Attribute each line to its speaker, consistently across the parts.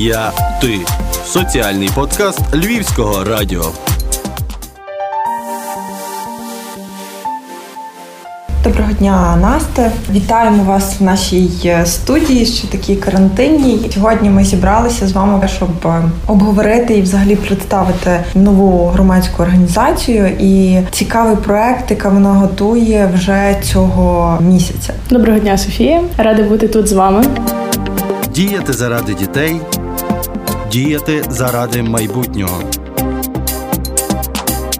Speaker 1: Я ти соціальний подкаст Львівського радіо.
Speaker 2: Доброго дня, Насте. Вітаємо вас в нашій е, студії, що такій карантинній. Сьогодні ми зібралися з вами, щоб е, обговорити і взагалі представити нову громадську організацію і цікавий проект, який вона готує вже цього місяця.
Speaker 3: Доброго дня, Софія. Рада бути тут з вами.
Speaker 1: Діяти заради дітей, діяти заради майбутнього.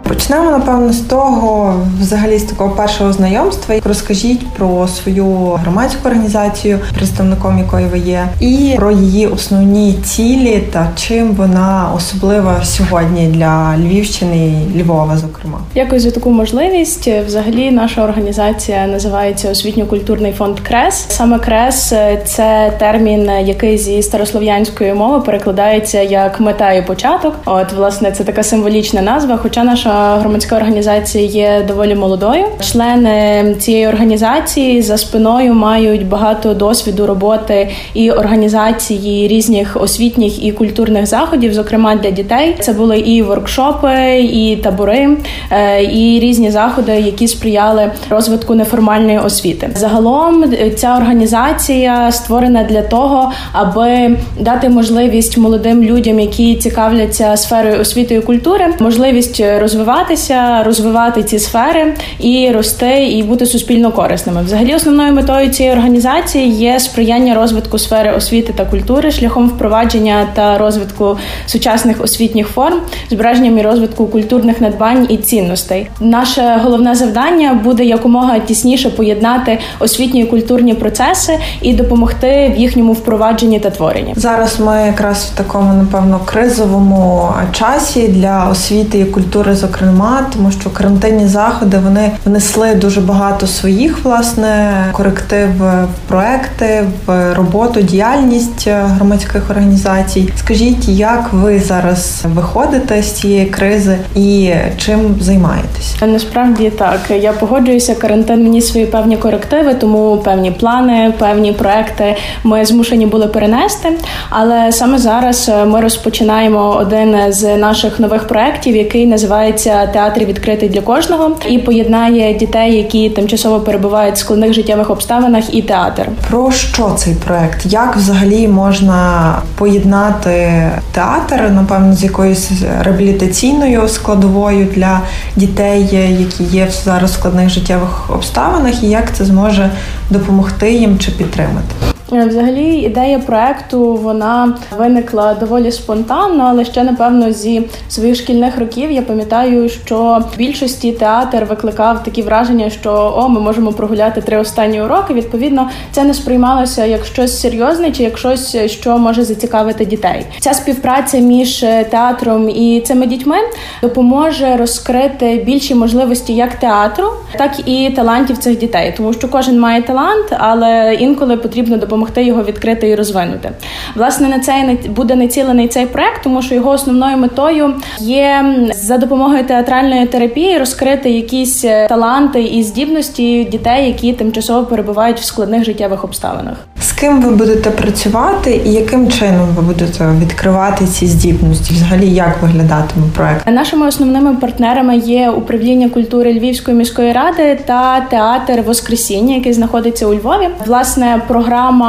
Speaker 2: Почнемо напевно з того, взагалі з такого першого знайомства. Розкажіть про свою громадську організацію, представником якої ви є, і про її основні цілі та чим вона особлива сьогодні для Львівщини Львова, зокрема.
Speaker 3: Дякую за таку можливість. Взагалі, наша організація називається Освітньо-культурний фонд Крес. Саме Крес це термін, який зі старослов'янської мови перекладається як мета і початок. От власне це така символічна назва. Хоча наша громадська організація є доволі молодою. Члени цієї організації за спиною мають багато досвіду роботи і організації різних освітніх і культурних заходів, зокрема для дітей. Це були і воркшопи, і табори, е, і різні заходи, які сприяли розвитку неформальної освіти. Загалом е, ця організація створена для того, аби дати можливість молодим людям, які цікавляться сферою освіти і культури, можливість розвиватися, розвивати ці сфери і рости, і бути суспільно корисними. Взагалі, основною метою цієї організації є сприяння розвитку сфери освіти та культури шляхом впровадження та розвитку сучасних освітніх форм, збереженням і розвитку культурних надбань і цінностей. Наше головне завдання буде якомога тісніше поєднати освітні і культурні процеси і допомогти в їхньому впровадженні та творенні.
Speaker 2: Зараз ми якраз в такому напевно кризовому часі для освіти і культури, зокрема, тому що карантинні заходи вони внесли дуже багато своїх власне коректив в проекти, в роботу, діяльність громадських організацій. Скажіть, як ви зараз виходите з цієї кризи і чим займаєтесь?
Speaker 3: Насправді так я погоджуюся. Карантин мені свої певні корективи, тому певні плани, певні проекти ми змушені були перенести. Але саме зараз ми розпочинаємо один з наших нових проєктів, який називається театр відкритий для кожного і поєднає дітей, які тимчасово перебувають в складних життєвих обставинах, і театр.
Speaker 2: Про що цей проект? Як взагалі можна поєднати театр, напевно, з якоюсь реабілітаційною складовою для дітей, які є зараз в складних життєвих обставинах, і як це зможе допомогти їм чи підтримати?
Speaker 3: Е, взагалі, ідея проекту вона виникла доволі спонтанно, але ще напевно зі своїх шкільних років я пам'ятаю, що в більшості театр викликав такі враження, що о, ми можемо прогуляти три останні уроки. Відповідно, це не сприймалося як щось серйозне чи як щось, що може зацікавити дітей. Ця співпраця між театром і цими дітьми допоможе розкрити більші можливості як театру, так і талантів цих дітей, тому що кожен має талант, але інколи потрібно допомогти допомогти його відкрити і розвинути. Власне, на це буде націлений цей проект, тому що його основною метою є за допомогою театральної терапії розкрити якісь е, таланти і здібності дітей, які тимчасово перебувають в складних життєвих обставинах.
Speaker 2: З ким ви будете працювати і яким чином ви будете відкривати ці здібності? Взагалі, як виглядатиме проект?
Speaker 3: Нашими основними партнерами є управління культури Львівської міської ради та театр Воскресіння, який знаходиться у Львові. Власне, програма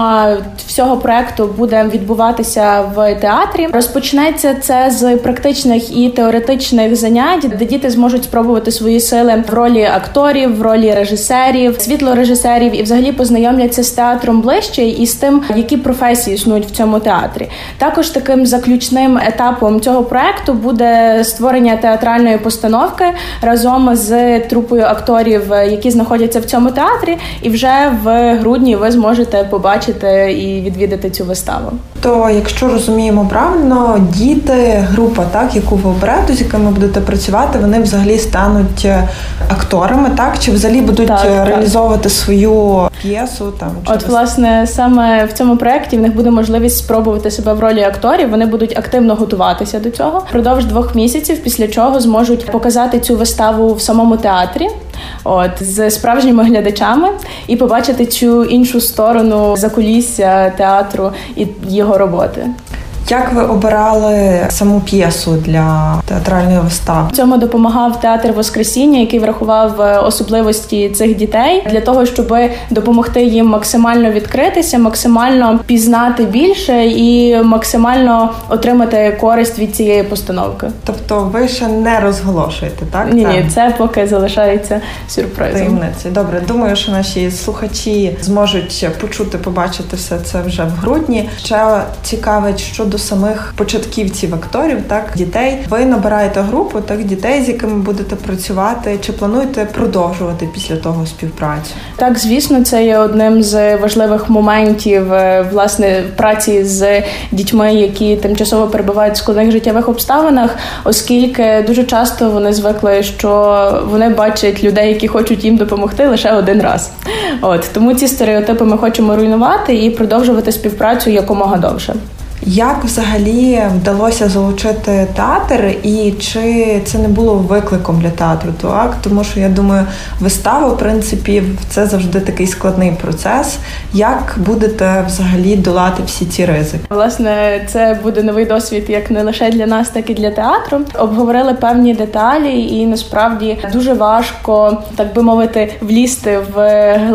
Speaker 3: всього проекту буде відбуватися в театрі. Розпочнеться це з практичних і теоретичних занять, де діти зможуть спробувати свої сили в ролі акторів, в ролі режисерів, світлорежисерів і взагалі познайомляться з театром ближче і з тим, які професії існують в цьому театрі. Також таким заключним етапом цього проекту буде створення театральної постановки разом з трупою акторів, які знаходяться в цьому театрі, і вже в грудні ви зможете побачити побачити і відвідати цю виставу.
Speaker 2: То, якщо розуміємо правильно, діти, група, так яку ви оберете, з якими будете працювати, вони взагалі стануть е, акторами, так чи взагалі будуть так, е, реалізовувати так. свою п'єсу? Там
Speaker 3: чи от власне саме в цьому проєкті в них буде можливість спробувати себе в ролі акторів. Вони будуть активно готуватися до цього впродовж двох місяців, після чого зможуть показати цю виставу в самому театрі от з справжніми глядачами і побачити цю іншу сторону закулісся театру і його роботи.
Speaker 2: Як ви обирали саму п'єсу для театральної вистави?
Speaker 3: Цьому допомагав театр Воскресіння, який врахував е, особливості цих дітей для того, щоб допомогти їм максимально відкритися, максимально пізнати більше і максимально отримати користь від цієї постановки.
Speaker 2: Тобто, ви ще не розголошуєте, так?
Speaker 3: Ні, ні, це поки залишається сюрпризом.
Speaker 2: Таємниці. Добре, думаю, що наші слухачі зможуть почути, побачити все це вже в грудні. Ще цікавить щодо самих початківців акторів, так дітей. Ви набираєте групу так дітей, з якими будете працювати. Чи плануєте продовжувати після того співпрацю?
Speaker 3: Так, звісно, це є одним з важливих моментів е, власне праці з дітьми, які тимчасово перебувають в складних життєвих обставинах, оскільки дуже часто вони звикли, що вони бачать людей, які хочуть їм допомогти лише один раз. От тому ці стереотипи ми хочемо руйнувати і продовжувати співпрацю якомога довше.
Speaker 2: Як взагалі вдалося залучити театр, і чи це не було викликом для театру? Так, тому що я думаю, вистава, в принципі, це завжди такий складний процес. Як будете взагалі долати всі ці ризики?
Speaker 3: Власне, це буде новий досвід, як не лише для нас, так і для театру. Обговорили певні деталі, і насправді дуже важко, так би мовити, влізти в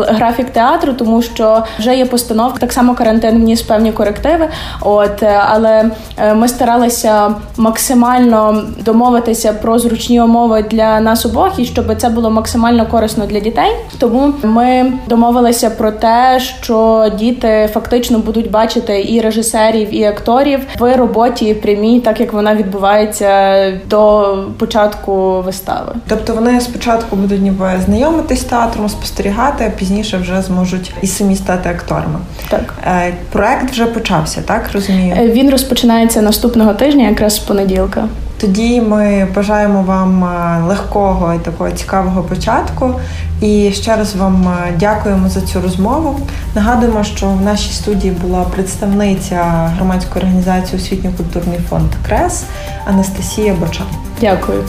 Speaker 3: графік театру, тому що вже є постановка. Так само карантин вніс певні корективи. От але е, ми старалися максимально домовитися про зручні умови для нас обох, і щоб це було максимально корисно для дітей. Тому ми домовилися про те, що діти фактично будуть бачити і режисерів, і акторів в роботі прямій, так як вона відбувається до початку вистави.
Speaker 2: Тобто вони спочатку будуть ніби знайомитись з театром, спостерігати, а пізніше вже зможуть і самі стати акторами.
Speaker 3: Так
Speaker 2: е, проект вже почався, так розумію.
Speaker 3: Е, він розпочинається наступного тижня, якраз з понеділка.
Speaker 2: Тоді ми бажаємо вам е, легкого і такого цікавого початку. І ще раз вам е, дякуємо за цю розмову. Нагадуємо, що в нашій студії була представниця громадської організації Освітньо-культурний фонд Крес Анастасія Бочан.
Speaker 3: Дякую.